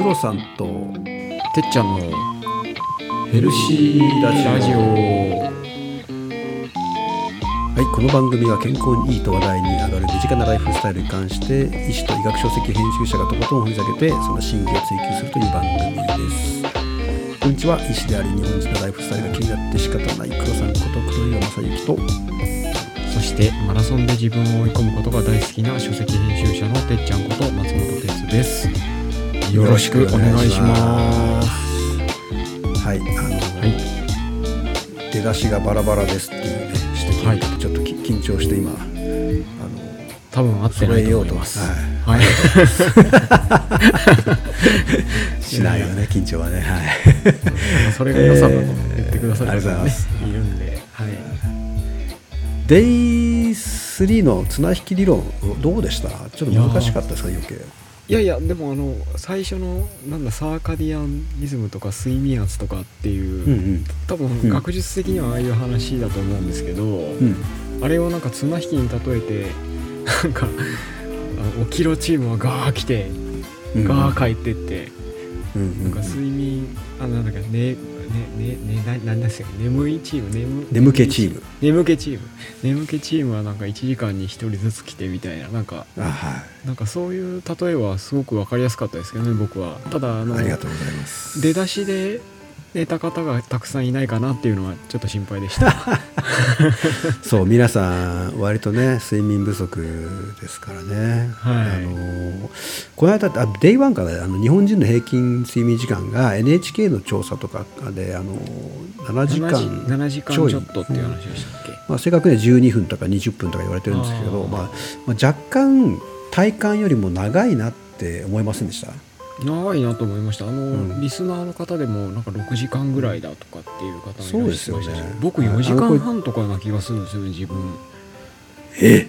クロさんとてっちゃんのヘルシーラジオ。ラジオはい、この番組は健康にいいと話題に上がる身近なライフスタイルに関して医師と医学書籍編集者がとことん掘り下げてその真偽を追求するという番組です。こんにちは医師であり日本人のライフスタイルが気になって仕方ない黒さんこと黒岩正幸と。そしてマラソンで自分を追い込むことが大好きな書籍編集者のてっちゃんこと松本哲ですよろしくお願いします。はいあの、はい。出だしがバラバラですっていうね指摘を受けてちょっとき緊張して今あの多分合ってないと思います。揃は。い、しないよね緊張はね。はい。それが良さだと言ってくださるえーありがとうございます。方ねいるんではい。デイ3の綱引き理論どうでした？ちょっと難しかったですか？余計いやいやでもあの最初のなんだサーカディアンリズムとか睡眠圧とかっていう、うんうん。多分ん。学術的にはああいう話だと思うんですけど、うん。あれをなんか綱引きに例えてなんかあの起きろチームはガー来てうん。ガー帰ってって、うんうんなんか睡眠あなんだっけねねねねななんですよ眠いチーム眠眠気チーム。眠気チーム。眠気チームはなんか1時間に1人ずつ来てみたいななんか。あはい。なんかそういう例えはすごく分かりやすかったですけどね僕は。ただあのありがとうございます。出だしで寝た方がたくさんいないかなっていうのはちょっと心配でした。そう皆さん割とね睡眠不足ですからね、はい。あのこの間あ Day One からあの日本人の平均睡眠時間が NHK の調査とかであの7時間7時間ちちょっとっていう話でしたっけ、まあ、正確には12分とか20分とか言われてるんですけどまあまあ、若干体感よりも長いなって思いませんでした？長いなと思いました。あの、うん。リスナーの方でもなんか6時間ぐらいだとかっていう方もいらっしゃいましたし、そうですよね。僕4時間半とかな気がするんですよね自分。え？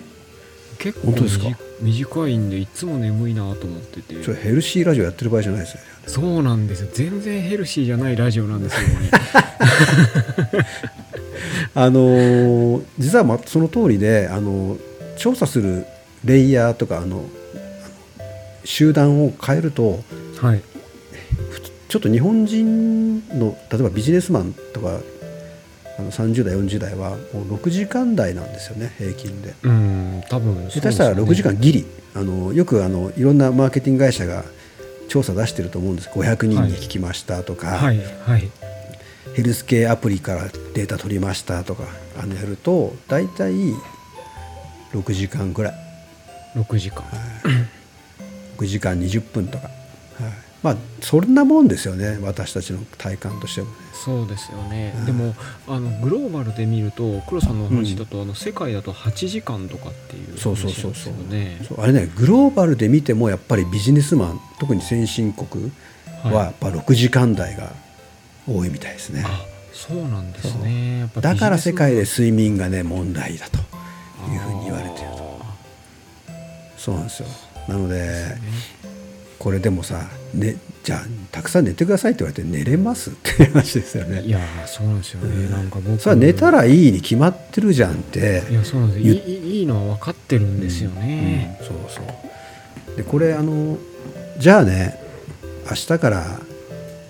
結構短短いんでいつも眠いなと思ってて。それヘルシーラジオやってる場合じゃないですよね。そうなんですよ。全然ヘルシーじゃないラジオなんですよね あのー実はまその通りで、あの調査するレイヤーとかあの集団を変えるとはい。ちょっと日本人の例えばビジネスマンとかあの30代40代はもう6時間台なんですよね平均で。うん多分下手したら6時間ギリ。あのよくあのいろんなマーケティング会社が調査出してると思うんです。500人に聞きましたとか、はいはい。ヘルス系アプリからデータ取りましたとかあのやると大体6時間ぐらい。6時間。6時間20分とか、はい、まあそんなもんですよね私たちの体感としてもね。そうですよね、うん。でもあのグローバルで見ると黒さんのお話だと、あの世界だと8時間とかっていうそうそうそうそう。そうあれねグローバルで見てもやっぱりビジネスマン特に先進国はやっぱ6時間台が多いみたいですね、あそうなんですね。だから世界で睡眠がね問題だというふうに言われてるマンと。あそうなんですよ。なのでこれでもさ、ね、じゃあたくさん寝てくださいって言われて寝れます？っていう話ですよね。いやーそうなんですよね、なんか僕それは寝たらいいに決まってるじゃんっていやそうなんです。よい言いいいのは分かってるんですよね、うん。そうそう。でこれあのじゃあね明日から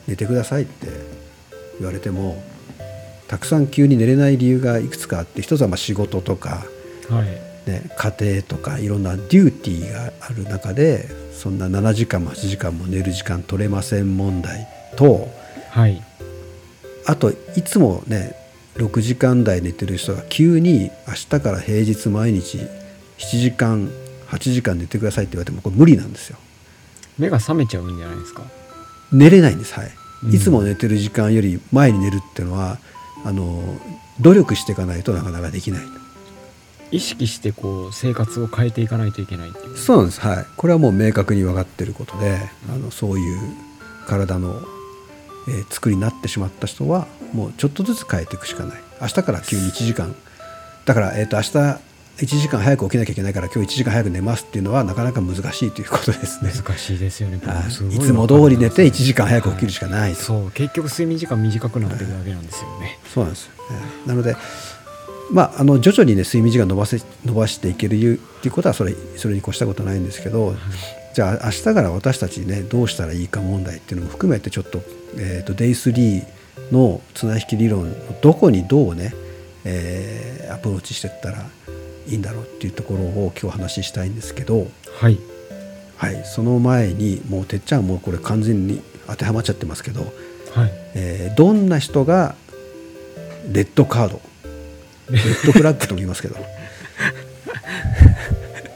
寝てくださいって言われてもたくさん急に寝れない理由がいくつかあって一つはまあ仕事とか、はい。ね、家庭とかいろんなデューティーがある中でそんな7時間も8時間も寝る時間取れません問題とはい。あといつもね6時間台寝てる人が急に明日から平日毎日7時間8時間寝てくださいって言われてもこれ無理なんですよ。目が覚めちゃうんじゃないですか？寝れないんです。はい、うん。いつも寝てる時間より前に寝るっていうのはあの努力していかないとなかなかできない意識してこう生活を変えていかないといけないっていう。そうなんです。はい。これはもう明確に分かってることであのそういう体の、えー作りになってしまった人はもうちょっとずつ変えていくしかない。明日から急に1時間。だから、えー、と明日1時間早く起きなきゃいけないから今日1時間早く寝ますっていうのはなかなか難しいということですね。難しいですよね。い。つも通り寝て1時間早く起きるしかないと。そう。結局睡眠時間短くなってるだけなんですよね、そうなんです。よ、えーなのでまあ、あの徐々にね睡眠時間伸ばせ伸ばしていけるっていうことはそれそれに越したことないんですけどじゃあ明日から私たちねどうしたらいいか問題っていうのも含めてちょっと,、えーと、Day3 の綱引き理論のどこにどうね、えー、アプローチしていったらいいんだろうっていうところを今日話したいんですけど、はい。はい、その前にもうてっちゃんもこれ完全に当てはまっちゃってますけど、はい。えー、どんな人がレッドカードレッドフラッグと言いますけど。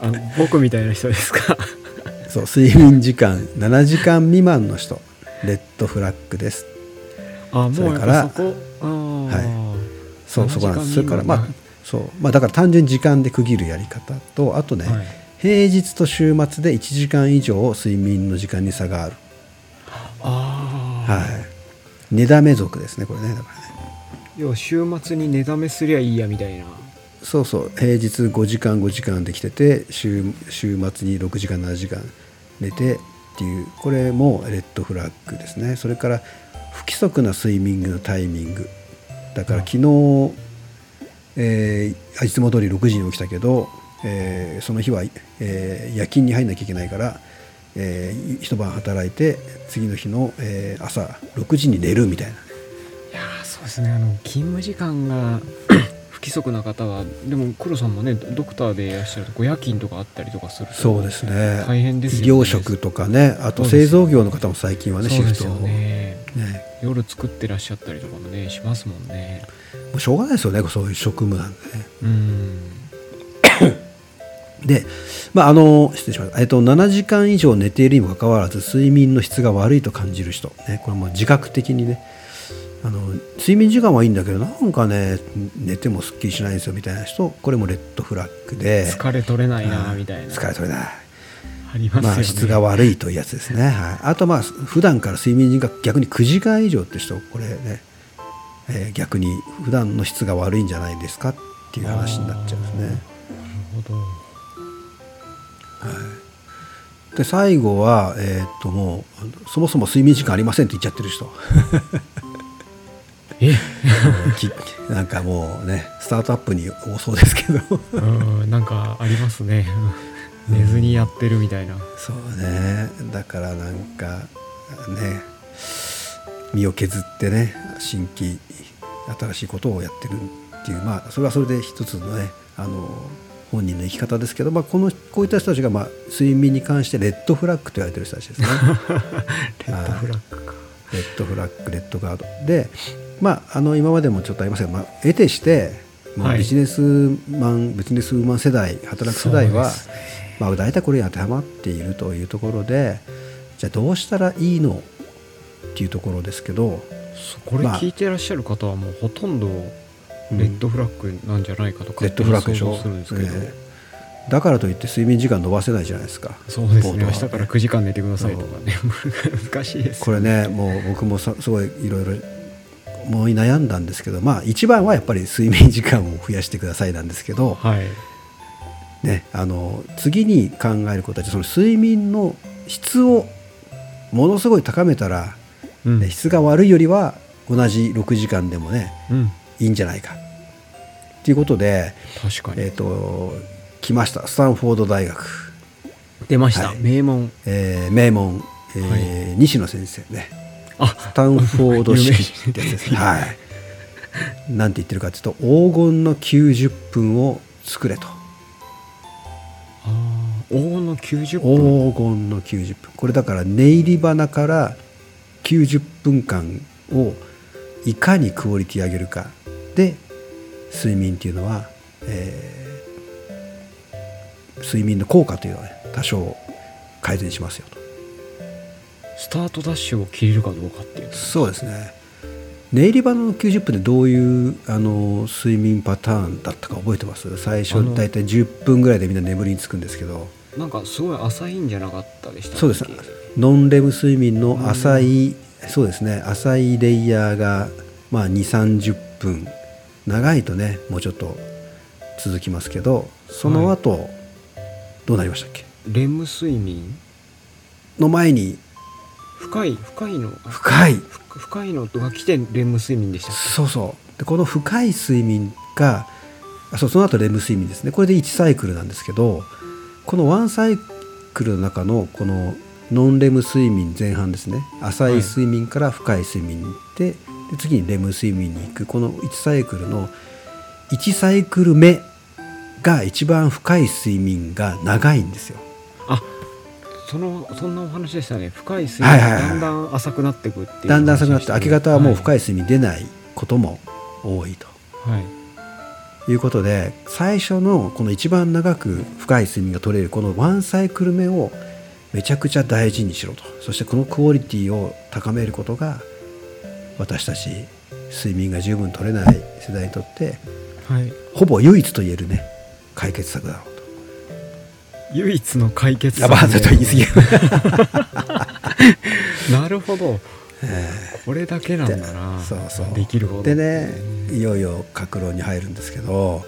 あ僕みたいな人ですか？そう睡眠時間7時間未満の人。レッドフラッグです。あもうそからそこはい。そうそこなんです。それからまあそう。まあだから単純に時間で区切るやり方とあとね、はい、平日と週末で1時間以上睡眠の時間に差がある。ああはい。寝だめ族ですねこれね。だからね要は週末に寝だめすりゃいいやみたいな。そうそう平日5時間5時間できてて週週末に6時間7時間寝てっていうこれもレッドフラッグですね。それから不規則な睡眠のタイミング。だから昨日、えー、いつも通り6時に起きたけど、えー、その日は、えー、夜勤に入んなきゃいけないから、えー、一晩働いて次の日の、えー、朝6時に寝るみたいな。ですね。あの勤務時間が 規則な方はでも黒さんもねドクターでいらっしゃると夜勤とかあったりとかするそうですね。大変ですよね。医療職とかねあと製造業の方も最近はねシフトを、ね。ね、夜作ってらっしゃったりとかもねしますもんね。もうしょうがないですよねそういう職務なんでね。うん。で、まあ、あの失礼しました、えっと、7時間以上寝ているにもかかわらず睡眠の質が悪いと感じる人、ね、これも自覚的にねあの睡眠時間はいいんだけどなんかね寝てもすっきりしないんですよみたいな人これもレッドフラッグで。疲れ取れないなみたいな。疲れ取れない。ありますよ、ね、まあ、質が悪いというやつですね、はい、あとまあ普段から睡眠時間逆に9時間以上って人これね、えー、逆に普段の質が悪いんじゃないですかっていう話になっちゃうんですね。なるほど、はい。で最後は、えー、っともうそもそも睡眠時間ありませんって言っちゃってる人。え なんかもうねスタートアップに多そうですけど。うんなんかありますね。寝ずにやってるみたいな、うん、そうね。だからなんかね身を削ってね新規新しいことをやってるっていうまあそれはそれで一つのねあの本人の生き方ですけど、まあ、このこういった人たちが、まあ、睡眠に関してレッドフラッグと言われてる人たちですね。レッドフラッグか。レッドフラッグレッドガード。でまあ、あの今までもちょっとありますけど、まあ、得てしてもうビジネスマン、はい、ビジネスウーマン世代働く世代は、ね、まあ、大体これに当てはまっているというところでじゃあどうしたらいいのっていうところですけどこれ聞いてらっしゃる方はもうほとんどレッドフラッグなんじゃないかとか、レッドフラッグでしょ？するんですけど、だからといって睡眠時間伸ばせないじゃないですか。そうですね。明日から9時間寝てくださいとかね。難しいです、ね、これねもう僕もさすごいいろいろ思い悩んだんですけどまあ一番はやっぱり睡眠時間を増やしてくださいなんですけど、はい。ね、あの次に考えることはその睡眠の質をものすごい高めたら、うん、質が悪いよりは同じ6時間でもね、うん、いいんじゃないか。っていうことで確かに、えーと、来ました。スタンフォード大学。出ました、はい、名門、えー、名門、えー、はい、西野先生ね。あスタンフォード式ってやつですね。はい。なんて言ってるかというと黄金の90分を作れと。黄金の90分黄金の90分これだから寝入り花から90分間をいかにクオリティ上げるかで睡眠っていうのは、えー、睡眠の効果というのは、ね、多少改善しますよと。スタートダッシュを切れるかどうかっていう。そうですね。寝入り場の90分でどういうあの睡眠パターンだったか覚えてます？最初大体10分ぐらいでみんな眠りにつくんですけど。なんかすごい浅いんじゃなかったでしたそうです。ノンレム睡眠の浅い、そうですね。浅いレイヤーが、まあ、2 3 0分。長いとねもうちょっと続きますけどその後、はい、どうなりましたっけ？レム睡眠？の前に深い深いの深い。深いのが来てレム睡眠でしたそうそう。でこの深い睡眠がそうその後レム睡眠ですね。これで1サイクルなんですけどこの1サイクルの中のこのノンレム睡眠前半ですね。浅い睡眠から深い睡眠に行って、で次にレム睡眠に行く。この1サイクルの1サイクル目が一番深い睡眠が長いんですよ。あそのそんなお話でしたね。深い睡眠はいはいはい。だんだん浅くなっていくっていうだんだん浅くなって明け方はもう深いい睡眠出ないことも多いと。はい。いうことで最初のこの一番長く深い睡眠が取れるこのワンサイクル目をめちゃくちゃ大事にしろと。そしてこのクオリティを高めることが私たち睡眠が十分取れない世代にとってはい。ほぼ唯一と言えるね解決策だろう。と。唯一の解決やばいちょっと言い過ぎる なるほど。これだけなんだな。そうそう。できるほど。でねいよいよ格論に入るんですけど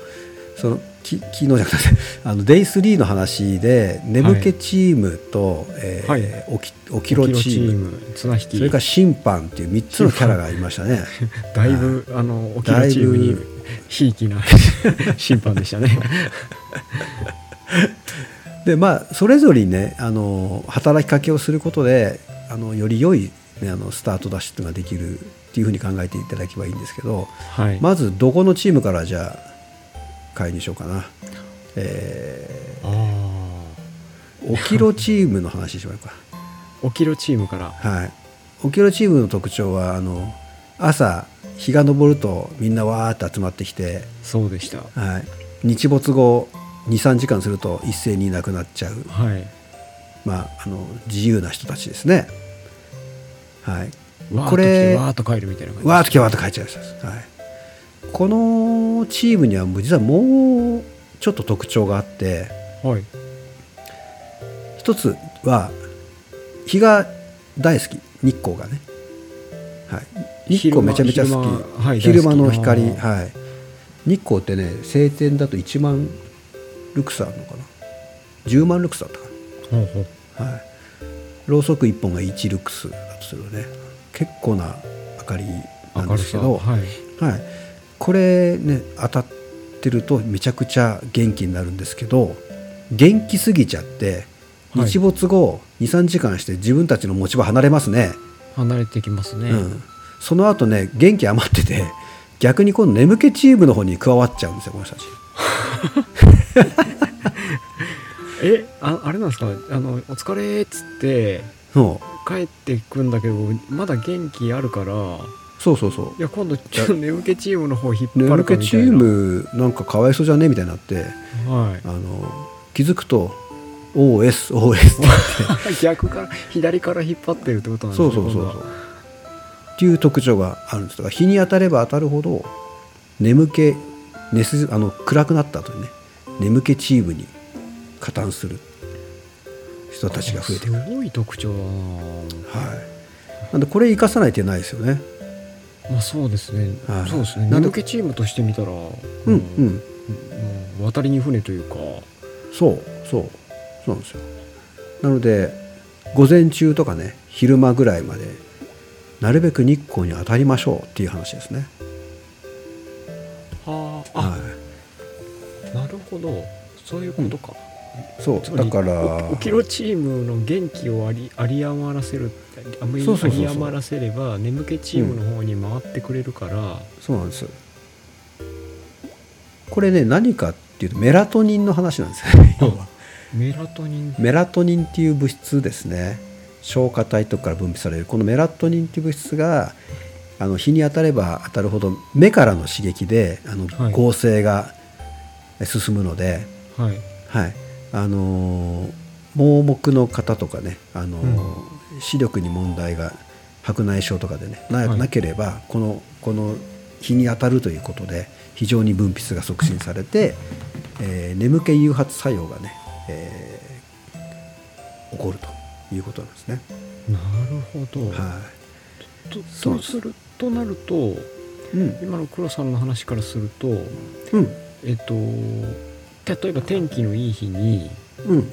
そのき昨日じゃなくて あのデイ3の話で眠気チームと、えーはい。おきおきろチーム綱引き。それから審判っていう3つのキャラがいましたね。だいぶあの沖縄チームにひいきな審判でしたねでまあそれぞれにねあの働きかけをすることであのより良い、ね、あのスタートダッシュっていうのができるっていうふうに考えていただけばいいんですけどはい、まずどこのチームからじゃあ会にしようかな。えあー、オキロチームの話しましょうか。あ沖縄チームから。はい、オキロチームの特徴はあの朝日が昇るとみんなわーって集まってきて、そうでした。はい、日没後23時間すると一斉にいなくなっちゃう、はい。まあ、あの自由な人たちですね。はい、わーっとこれわーっと帰るみたいな感じわーっときわーっと帰っちゃいました、はい、このチームには実はもうちょっと特徴があってはい。一つは日が大好き。日光がね、はい、日光めちゃめちゃ好き。昼間はい昼間の光、はい、日光ってね晴天だと1万ルクスあるのかな？10万ルクスだったかほうほう。な、はい、ろうそく1本が1ルクスだとするとね結構な明かりなんですけど、はい。はい、これね当たってるとめちゃくちゃ元気になるんですけど元気すぎちゃってはい。日没後23時間して自分たちの持ち場離れますね、離れてきますね、うん、その後ね元気余ってて逆に今度眠気チームの方に加わっちゃうんですよこの人たち えああれなんですか？あの「お疲れ」っつってそ帰ってくんだけどまだ元気あるから。うそうそうそう。いや今度ちょっと眠気チームの方引っ張る眠かみたいな。気チームなんかかわいそうじゃね？みたいになって。はい。あの気づくと OSOS って。逆から左から引っ張ってるってことなんですねそうそうそうそう。っていう特徴があるんです。だから日に当たれば当たるほど眠気寝すあの暗くなった後にね眠気チームに加担する人たちが増えてくる、すごい特徴だな。はい、なんでこれ生かさない手ないですよね。まあそうですね、はい。そうですね。眠気チームとしてみたらうんもうん。渡りに船というかそうそうそうなんですよなので午前中とかね昼間ぐらいまでなるべく日光に当たりましょうっていう話ですねはあはなるほどそういうことか、いそうだからキロチームの元気をあり有り余らせるあまり有り余らせれば眠気チームの方に回ってくれるから、そうなんです。これね何かっていうとメラトニンの話なんですよ。ね要は。メラトニン。メラトニンっていう物質ですね。消化体とかから分泌される。このメラトニンっていう物質があの日に当たれば当たるほど目からの刺激であのはい。合成が進むので、はい。はい。あのー盲目の方とかね、あのー視力に問題が白内障とかでねな,、はい。なければこのこの日に当たるということで非常に分泌が促進されて、えー眠気誘発作用がね、えー起こるということなんですね。なるほど、はとそうす。るとなるというん。今の黒さんの話からするとうんえっと例えば天気のいい日にうん。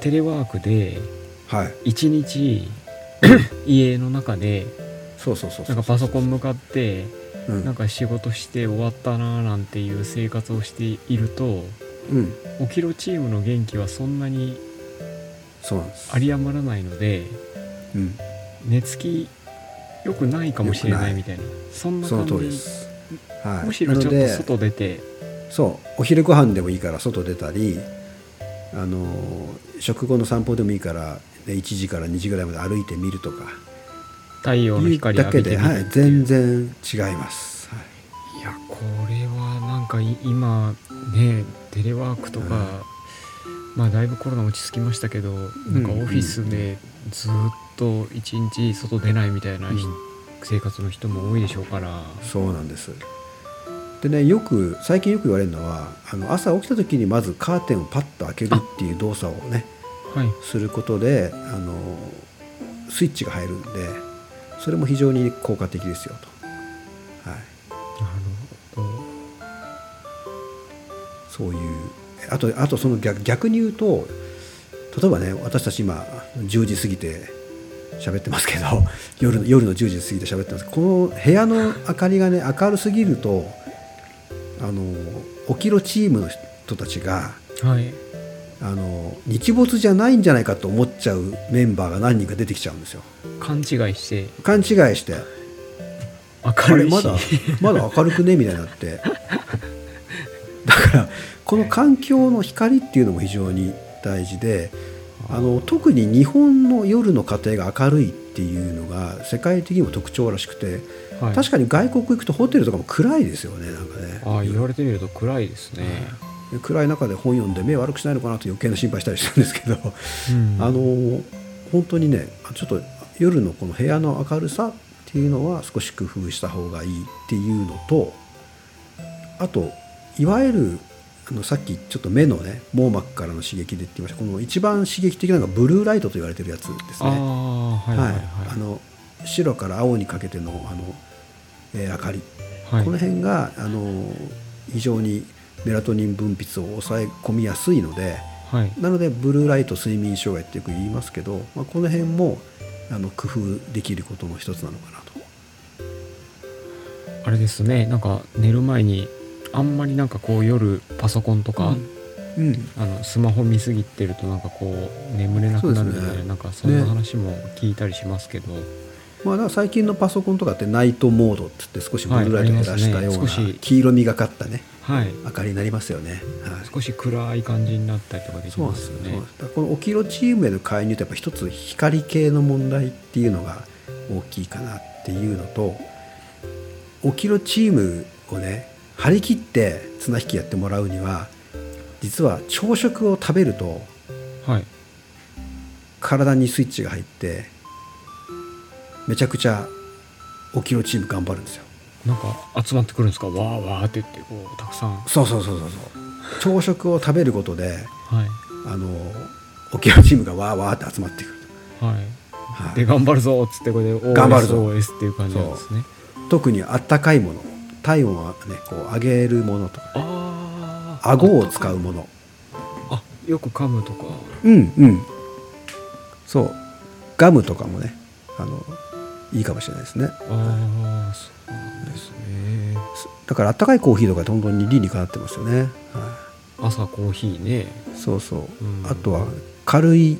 テレワークではい。一日 家の中でそうそうそうそう。んなかパソコン向かってうん。なんか仕事して終わったなーなんていう生活をしているとうん。おキロチームの元気はそんなに有り余らないのでうん。寝つき良くないかもしれないみたいなそんな感じ。です、はい、むしろちょっと外出て。そう。お昼ご飯でもいいから外出たりあの食後の散歩でもいいから、ね、1時から2時ぐらいまで歩いてみるとか。太陽のいう光だけで、浴びてみるはい、全然違います、はい。いやこれはなんかい今ねテレワークとか、まあだいぶコロナ落ち着きましたけどなんかオフィスでずっと一日外出ないみたいな、うん生活の人も多いでしょうから。そうなんです。でねよく最近よく言われるのはあの朝起きた時にまずカーテンをパッと開けるっていう動作をねはい。することであのスイッチが入るんでそれも非常に効果的ですよと、はい、なるほど。そういうあとあとその逆逆に言うと例えばね私たち今10時過ぎて喋ってますけど 夜の夜の10時過ぎて喋ってます。この部屋の明かりがね明るすぎるとあの起きろチームの人たちがはい。あの日没じゃないんじゃないかと思っちゃうメンバーが何人か出てきちゃうんですよ。勘違いして。勘違いして。あ明るいまだまだ明るくね？みたいになって。だからこの環境の光っていうのも非常に大事であの特に日本の夜の家庭が明るいっていうのが世界的にも特徴らしくて、はい、確かに外国行くとホテルとかも暗いですよねなんかね。ああ言われてみると暗いですね、で暗い中で本読んで目悪くしないのかなと余計な心配したりしたんですけど、うん。あの本当にねちょっと夜のこの部屋の明るさっていうのは少し工夫した方がいいっていうのとあといわゆるあのさっきちょっと目のね網膜からの刺激でってました。この一番刺激的なのがブルーライトと言われてるやつですね。はいはい。はい、あの白から青にかけてのあの、えー明かり、はい。この辺があの非常にメラトニン分泌を抑え込みやすいのではい。なのでブルーライト睡眠障害ってよく言いますけど、まあ、この辺もあの工夫できることの一つなのかなと。あれですね。なんか寝る前にあんまりなんかこう夜パソコンとか、うん、あのスマホ見すぎてるとなんかこう眠れなくなるみたいな、そうですね。なんかそんな話も聞いたりしますけど、まあ、最近のパソコンとかってナイトモードっつって少しブルーライトを減らしたような黄色みがかったね。はい。明かりになりますよね。はい。少し暗い感じになったりとかできますよね。この起きろチームへの介入ってやっぱ一つ光系の問題っていうのが大きいかなっていうのと起きろチームをね張り切って綱引きやってもらうには実は朝食を食べるとはい。体にスイッチが入ってめちゃくちゃ起きろチーム頑張るんですよ。なんか集まってくるんですか？わーわーって言ってこうたくさん。はそうそうそうそうそう。朝食を食べることでい。あの起きろチームがわーわーって集まってくるはい。はい。で頑張るぞっつってこれで頑張るぞ。OSOS っていう感じなんですね。特にあったかいもの体温をねこう上げるものとか。ああ顎を使うもの。あよく噛むとか。うんうん。そう。ガムとかもねあのいいかもしれないですね。ああそうなんですね。だからあったかいコーヒーとか本当に理にかなってますよね、は朝コーヒーね。い、そうそう、うん。あとは軽い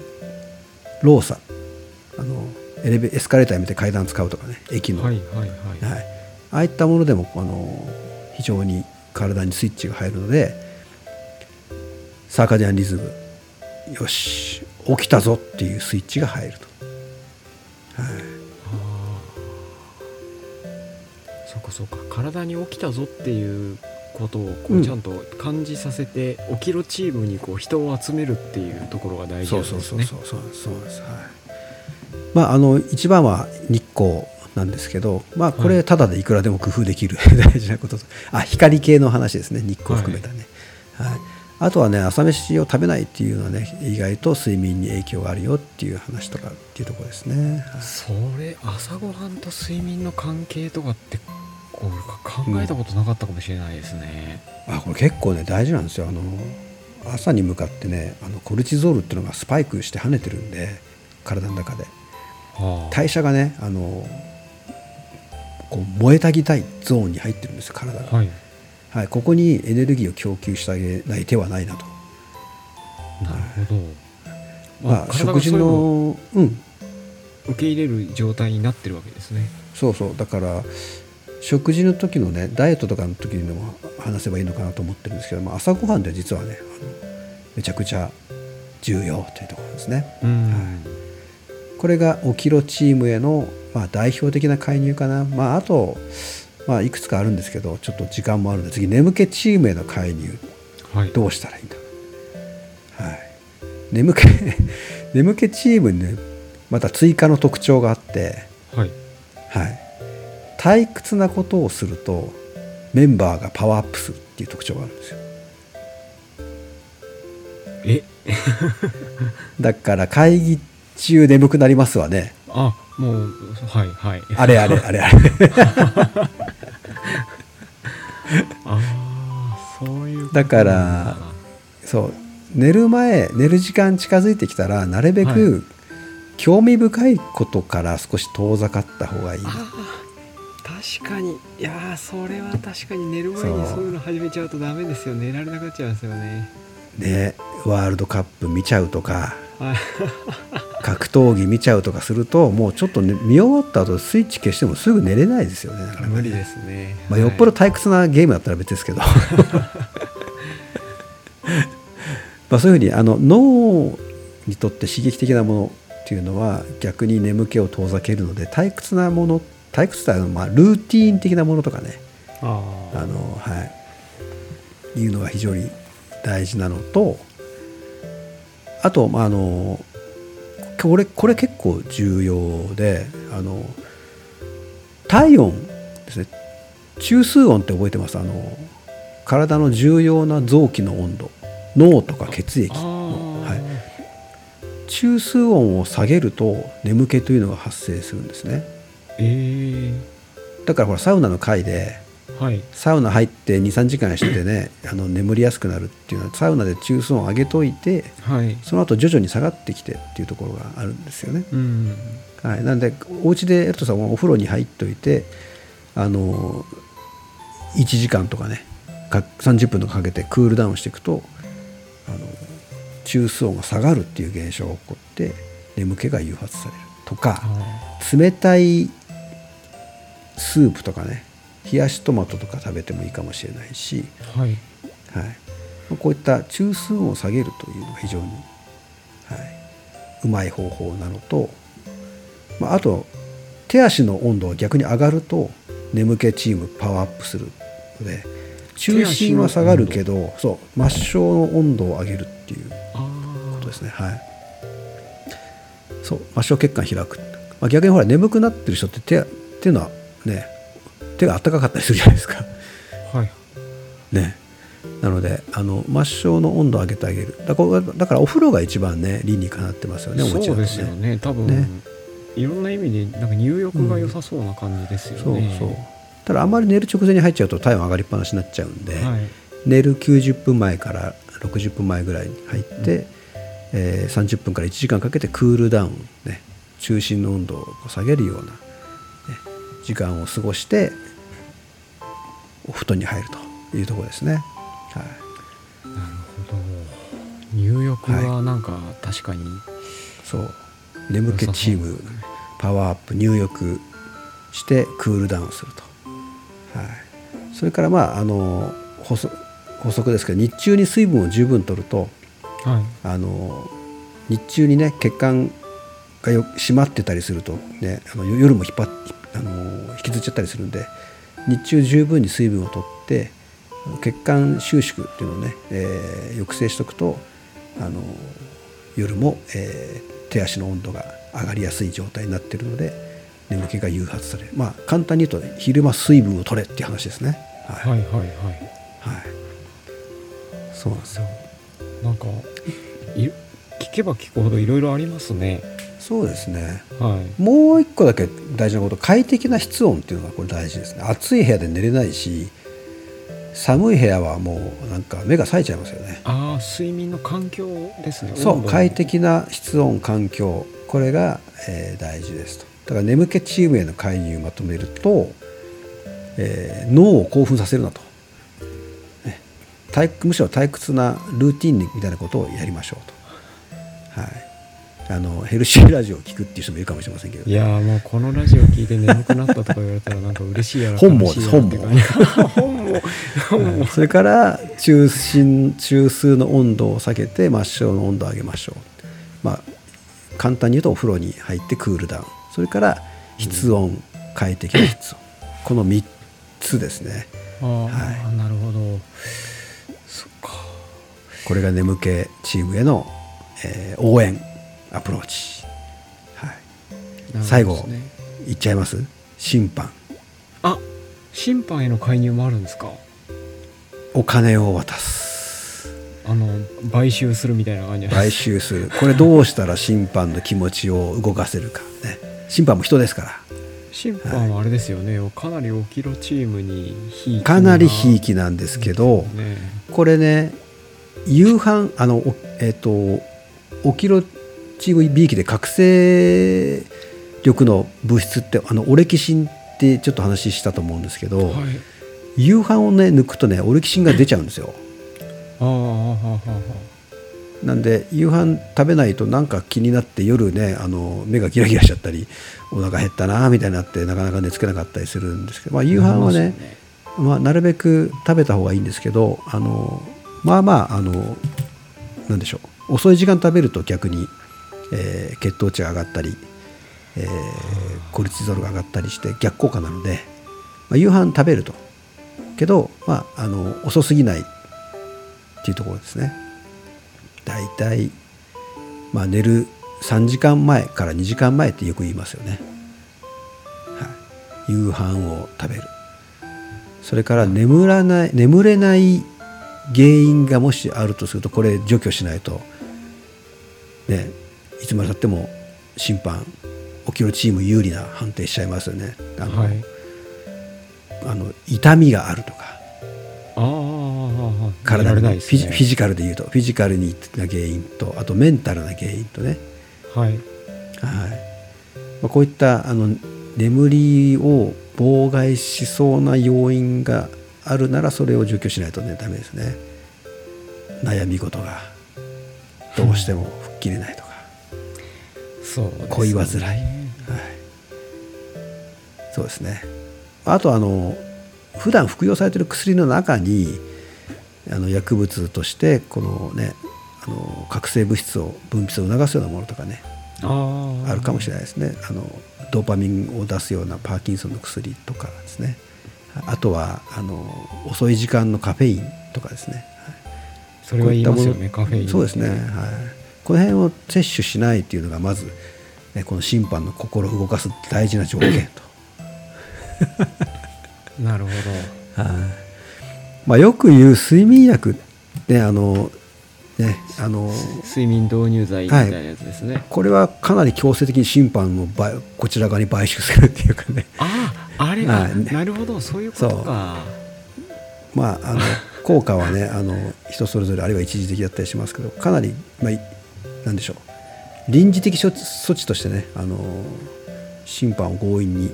動作あのエレベエスカレーターやめて階段使うとかね駅の、はいはいはい。はい、ああいったものでもあの非常に体にスイッチが入るのでサーカディアンリズムよし起きたぞっていうスイッチが入ると、はい、そうかそうか。体に起きたぞっていうことをこううんちゃんと感じさせて、起きろチームにこう人を集めるっていうところが大事ですね。そうそうそうそうなんです。はい。まああの一番は日光なんですけどまあこれはいただでいくらでも工夫できる 大事なこと。とあ光系の話ですね。日光含めたね、はい。あとはね朝飯を食べないっていうのはね意外と睡眠に影響があるよっていう話とかっていうところですね、はい。それ朝ごはんと睡眠の関係とかってこう考えたことなかったかもしれないですね、あこれ結構ね大事なんですよ。あの朝に向かってねあのコルチゾールっていうのがスパイクして跳ねてるんで体の中で。はあ。代謝がねあのこう燃えたぎたいゾーンに入ってるんですよ体が、はい。はい、ここにエネルギーを供給してあげない手はないなと。なるほど。まあ、体食事ののうん。受け入れる状態になってるわけですね。そうそう。だから食事の時のねダイエットとかの時にも話せばいいのかなと思ってるんですけど、まあ、朝ごはんで実はねめちゃくちゃ重要というところですね。うん、これがオキロチームへの、まあ、代表的な介入かな、まあ、あと、まあ、いくつかあるんですけどちょっと時間もあるので次眠気チームへの介入。はい。どうしたらいいんだ。はい。眠気 眠気チームにねまた追加の特徴があってはい。はい、退屈なことをするとメンバーがパワーアップするっていう特徴があるんですよ。え？だから会議中眠くなりますわね。あもうはいはい。あれあれあれ あれ。ああそういうことだ。からそう寝る前寝る時間近づいてきたらなるべはく興味深いことから少し遠ざかった方がいい、確かに。いやーそれは確かに寝る前にそう。いうの始めちゃうとダメですよ。寝られなくなっちゃいますよね。ねワールドカップ見ちゃうとか。はい 格闘技見ちゃうとかするともうちょっと、ね、見終わった後スイッチ消してもすぐ寝れないですよねだからね。無理ですね。まあ、よっぽど退屈なゲームだったら別ですけど。まあそういうふうにあの脳にとって刺激的なものっていうのは逆に眠気を遠ざけるので退屈なもの退屈というのはまあルーティーン的なものとかねああの、はい、いうのが非常に大事なのとあと、まあ、あのこれこれ結構重要であの体温ですね。中数音って覚えてます？あの体の重要な臓器の温度。脳とか血液。あの、あはい、中数音を下げると眠気というのが発生するんですね。えだからほらサウナの回でー、はい。サウナ入って23時間しててねあの眠りやすくなるっていうのはサウナで中数音を上げといてはい。その後徐々に下がってきてっていうところがあるんですよね。うん。はい、なんでお家でエルトさんはお風呂に入っといてあの1時間とかねか30分とかかけてクールダウンしていくとあの中数音が下がるっていう現象が起こって眠気が誘発されるとかあ冷たいスープとかね冷やしトマトとか食べてもいいかもしれないし、ーはい。はい、こういった中枢音を下げるというのが非常に、はい、うまい方法なのと、まあ、あと手足の温度が逆に上がると眠気チームパワーアップするので中心は下がるけどそう末梢の温度を上げるっていうあことですね。はい。そう末梢血管開く、まあ、逆にほら眠くなってる人って手手のね手が温かかったりするじゃないですか。あはい。ね。なのであの末梢の温度を上げてあげる。だからだからお風呂が一番ね理にかなってますよねお餅だとそうですよね。多分ね。いろんな意味でなんか入浴が良さそうな感じですよそうね、そう。ただあんまり寝る直前に入っちゃうと体温上がりっぱなしになっちゃうんで、はい。寝る90分前から60分前ぐらいに入って、えー30分から1時間かけてクールダウン、ね、中心の温度を下げるような、ね、時間を過ごしてお布団に入るというところですね。はい、なるほど。入浴はなんか確かに。そう。眠気チームパワーアップ入浴してクールダウンすると、はい、それからまああの補足補足ですけど日中に水分を十分取るとはい。あの日中にね血管がよ締まってたりすると、ね、あの夜も引っ張っあの引きずっちゃったりするんで日中十分に水分を取って血管収縮っていうのをね、えー抑制しとくとあの夜も、えー手足の温度が上がりやすい状態になっているので眠気が誘発される。まあ簡単に言うと、ね、昼間水分を取れっていう話ですね。はい、はいはいはい。はい。そうなんですよ。なんかい聞けば聞くほどいろいろありますねそうですね。はい。もう一個だけ大事なこと快適な室温っていうのがこれ大事ですね。暑い部屋で寝れないし寒い部屋はもうなんか目が冴えちゃいますよね。ああ睡眠の環境ですね。そう快適な室温環境。これが、えー大事ですと。だから眠気チームへの介入をまとめると、えー脳を興奮させるなと、ね、退むしろ退屈なルーティンみたいなことをやりましょうと、はい、あのヘルシーラジオを聞くっていう人もいるかもしれませんけどいやーもうこのラジオ聞いて眠くなったとか言われたらなんか嬉しいやら本望悲しいやらって感じ本望。本望。それから中心中枢の温度を下げて末梢の温度を上げましょう。まあ簡単に言うとお風呂に入ってクールダウン。それから室温、快適な室温この3つですね。ああ、はなるほど。そっか。これが眠気チームへの、えー応援アプローチ、はい、なるほどです最後ねいっちゃいます？審判。あ審判への介入もあるんですか？お金を渡す。あの買収するみたいな感じ買収する。これどうしたら審判の気持ちを動かせるか。ね。審判も人ですから。審判はあれですよね、かなりおキロチームにかなりひいきなんですけどねこれね夕飯あのおえっ、とオキロチーム B 期で覚醒力の物質ってあのオレキシンってちょっと話したと思うんですけど、はい。夕飯をね抜くとねオレキシンが出ちゃうんですよ。なんで夕飯食べないとなんか気になって夜ねあの目がギラギラしちゃったりお腹減ったなみたいになってなかなか寝つけなかったりするんですけど、まあ、夕飯はね。まあ、なるべく食べた方がいいんですけどあのまあまああのなんでしょう。遅い時間食べると逆に、えー血糖値が上がったり、えーコルチゾールが上がったりして逆効果なので、まあ、夕飯食べると。けど、まあ、あの遅すぎないっていうところですね。だいたい、まあ、寝る3時間前から2時間前ってよく言いますよね、はい、夕飯を食べる。それから眠らない眠れない原因がもしあるとするとこれ除去しないとねいつまでたっても審判オキロチーム有利な判定しちゃいますよね。あの、はい。あの痛みがあるとか。体のね。フィジカルでいうとフィジカルにな原因とあとメンタルな原因とね。はい。はい。まあ、こういったあの眠りを妨害しそうな要因があるならそれを除去しないとねダメですね。悩み事がどうしても吹っ切れないとか、そうね。恋煩い。はい、そうですね。あとあの普段服用されている薬の中にあの薬物としてこのねあの覚醒物質を分泌を促すようなものとかねあああるかもしれないですね。あのドーパミンを出すようなパーキンソンの薬とかですね。あとはあの遅い時間のカフェインとかですね。それは言いますよねカフェインそうですね、はい、この辺を摂取しないっていうのがまず、ね、この審判の心を動かす大事な条件と、なるほど。はい。まあ、よく言う睡眠薬。ねあのねあの睡眠導入剤みたいなやつですね、これはかなり強制的に審判をばこちら側に買収するっていうかね。あああれが、はい。なるほど。そういうことか。まあ、あの効果はねあの人それぞれあるいは一時的だったりしますけどかなり、まあ、いなんでしょう。臨時的措置としてねあの審判を強引に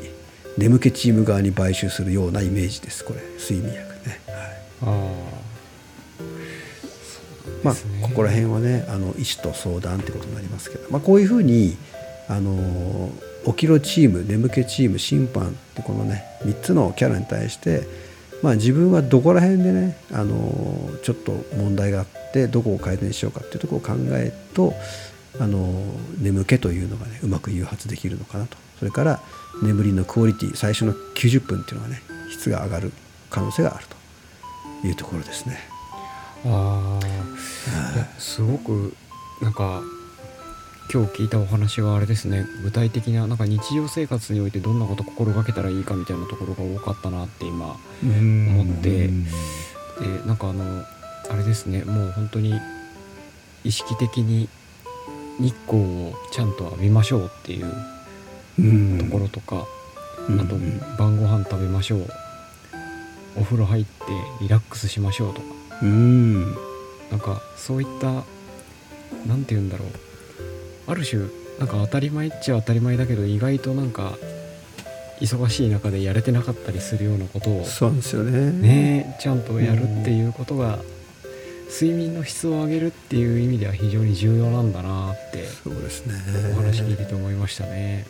眠気チーム側に買収するようなイメージですこれ。睡眠薬ね、はい。あまあここら辺はねあの医師と相談ってことになりますけど、まあ、こういうふうにあの起きろチーム眠気チーム審判ってこのね3つのキャラに対して、まあ、自分はどこら辺でねあのちょっと問題があってどこを改善しようかっていうところを考えるとあの眠気というのがねうまく誘発できるのかなと。それから眠りのクオリティ最初の90分っていうのがね質が上がる可能性があると。いうところですね。あすごくなんか今日聞いたお話はあれですね。具体的ななんか日常生活においてどんなこと心がけたらいいかみたいなところが多かったなって今思って。でなんかあのあれですね。もう本当に意識的に日光をちゃんと浴びましょうっていううん。ところとか、うん。あと晩ご飯食べましょう。お風呂入ってリラックスしましょうとか。うん。なんかそういったなんて言うんだろう。ある種なんか当たり前っちゃ当たり前だけど意外となんか忙しい中でやれてなかったりするようなことをそうですよね。ねちゃんとやるっていうことが睡眠の質を上げるっていう意味では非常に重要なんだなってそうですね。ましたね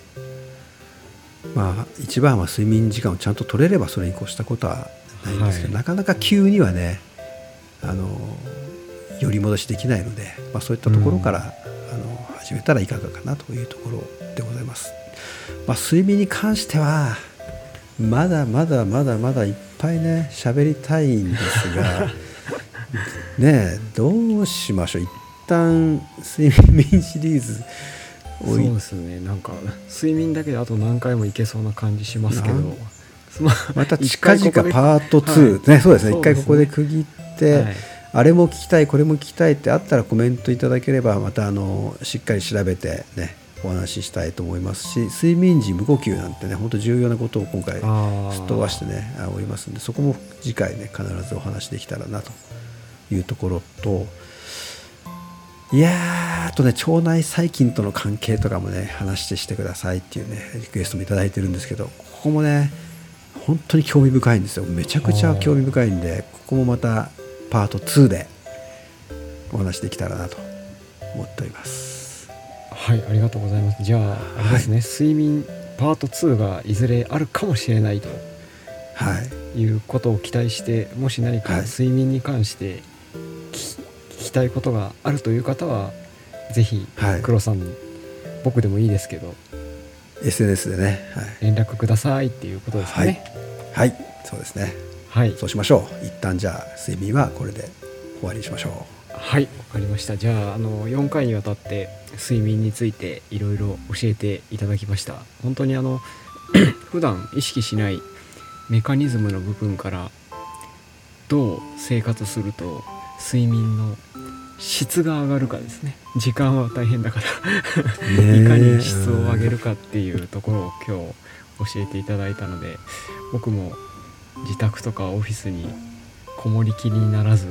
まあ一番は睡眠時間をちゃんと取れればそれに越したことはないんですけど、はいなかなか急にはねあの寄り戻しできないので、まあ、そういったところから、あの始めたらいかがかなというところでございます。まあ、睡眠に関してはまだまだまだまだいっぱいね喋りたいんですが ねえどうしましょう。一旦睡眠シリーズそうですね。なんか睡眠だけであと何回もいけそうな感じしますけど。ままた一近々パート2、はい。ねそうですね。一ねここで区切って、はい。あれも聞きたいこれも聞きたいってあったらコメントいただければまたあのしっかり調べてねお話ししたいと思いますし睡眠時無呼吸なんてね本当重要なことを今回すっ飛ばしてねあおりますんでそこも次回ね必ずお話できたらなというところといやーあとね腸内細菌との関係とかもね話してしてくださいっていうねリクエストもいただいてるんですけどここもね本当に興味深いんですよ。めちゃくちゃ興味深いんでここもまたパート2でお話できたらなと思っております。はいありがとうございます。じゃああれですね、睡眠パート2がいずれあるかもしれないとはい。いうことを期待してもし何かはい。睡眠に関して聞聞きたいことがあるという方はぜひはい。黒さんに僕でもいいですけど SNS でね連絡くださいっていうことですかね。はい、はい、そうですね。はい。そうしましょう。一旦じゃあ睡眠はこれで終わりにしましょはい。わかりました。じゃああの4回にわたって睡眠についていろいろ教えていただきました。本当にあの 普段意識しないメカニズムの部分からどう生活すると睡眠の質が上がるかですね。時間は大変だから。いかに質を上げるかっていうところを今日教えていただいたので僕も自宅とかオフィスにこもりきりにならず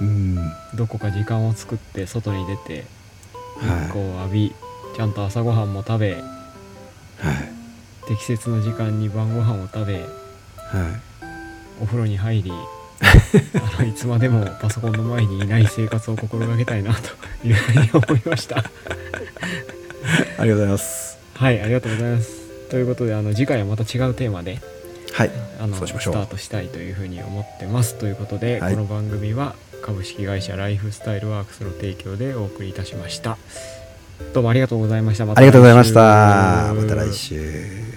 うん。どこか時間を作って外に出て日はい。光を浴び、ちゃんと朝ごはんも食べはい。適切な時間に晩ご飯を食べはい。お風呂に入りあのいつまでもパソコンの前にいない生活を心がけたいなというふうに思いました。ありがとうございます。はいありがとうございます。ということであの次回はまた違うテーマではいあのスタートしたいというふうに思ってます。ということで、はい。この番組は株式会社ライフスタイルワークスの提供でお送りいたしました。どうもありがとうございました。まありがとうございました。また来週